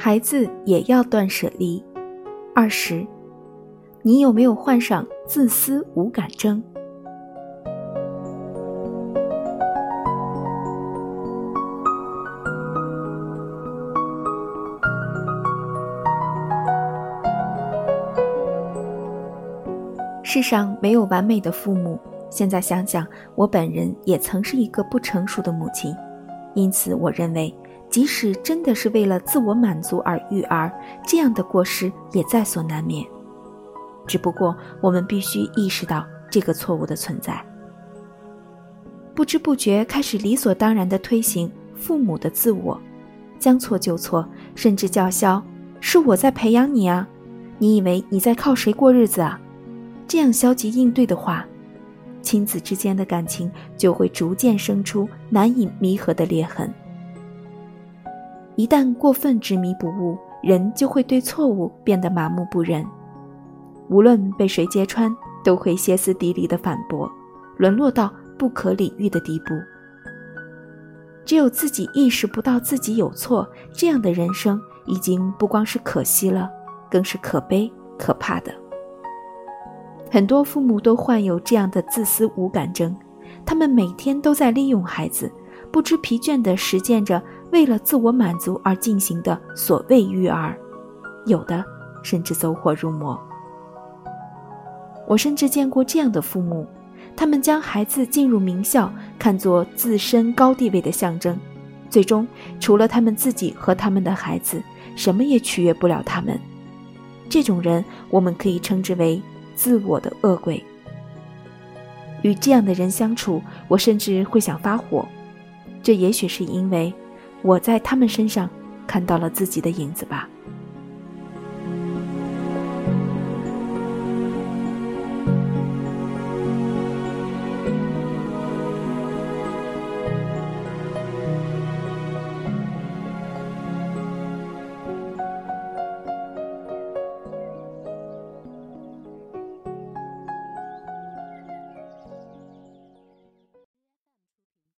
孩子也要断舍离。二十，你有没有患上自私无感症？世上没有完美的父母。现在想想，我本人也曾是一个不成熟的母亲，因此我认为，即使真的是为了自我满足而育儿，这样的过失也在所难免。只不过我们必须意识到这个错误的存在，不知不觉开始理所当然地推行父母的自我，将错就错，甚至叫嚣：“是我在培养你啊！你以为你在靠谁过日子啊？”这样消极应对的话，亲子之间的感情就会逐渐生出难以弥合的裂痕。一旦过分执迷不悟，人就会对错误变得麻木不仁。无论被谁揭穿，都会歇斯底里的反驳，沦落到不可理喻的地步。只有自己意识不到自己有错，这样的人生已经不光是可惜了，更是可悲可怕的。很多父母都患有这样的自私无感症，他们每天都在利用孩子，不知疲倦地实践着为了自我满足而进行的所谓育儿，有的甚至走火入魔。我甚至见过这样的父母，他们将孩子进入名校看作自身高地位的象征，最终除了他们自己和他们的孩子，什么也取悦不了他们。这种人，我们可以称之为。自我的恶鬼。与这样的人相处，我甚至会想发火。这也许是因为我在他们身上看到了自己的影子吧。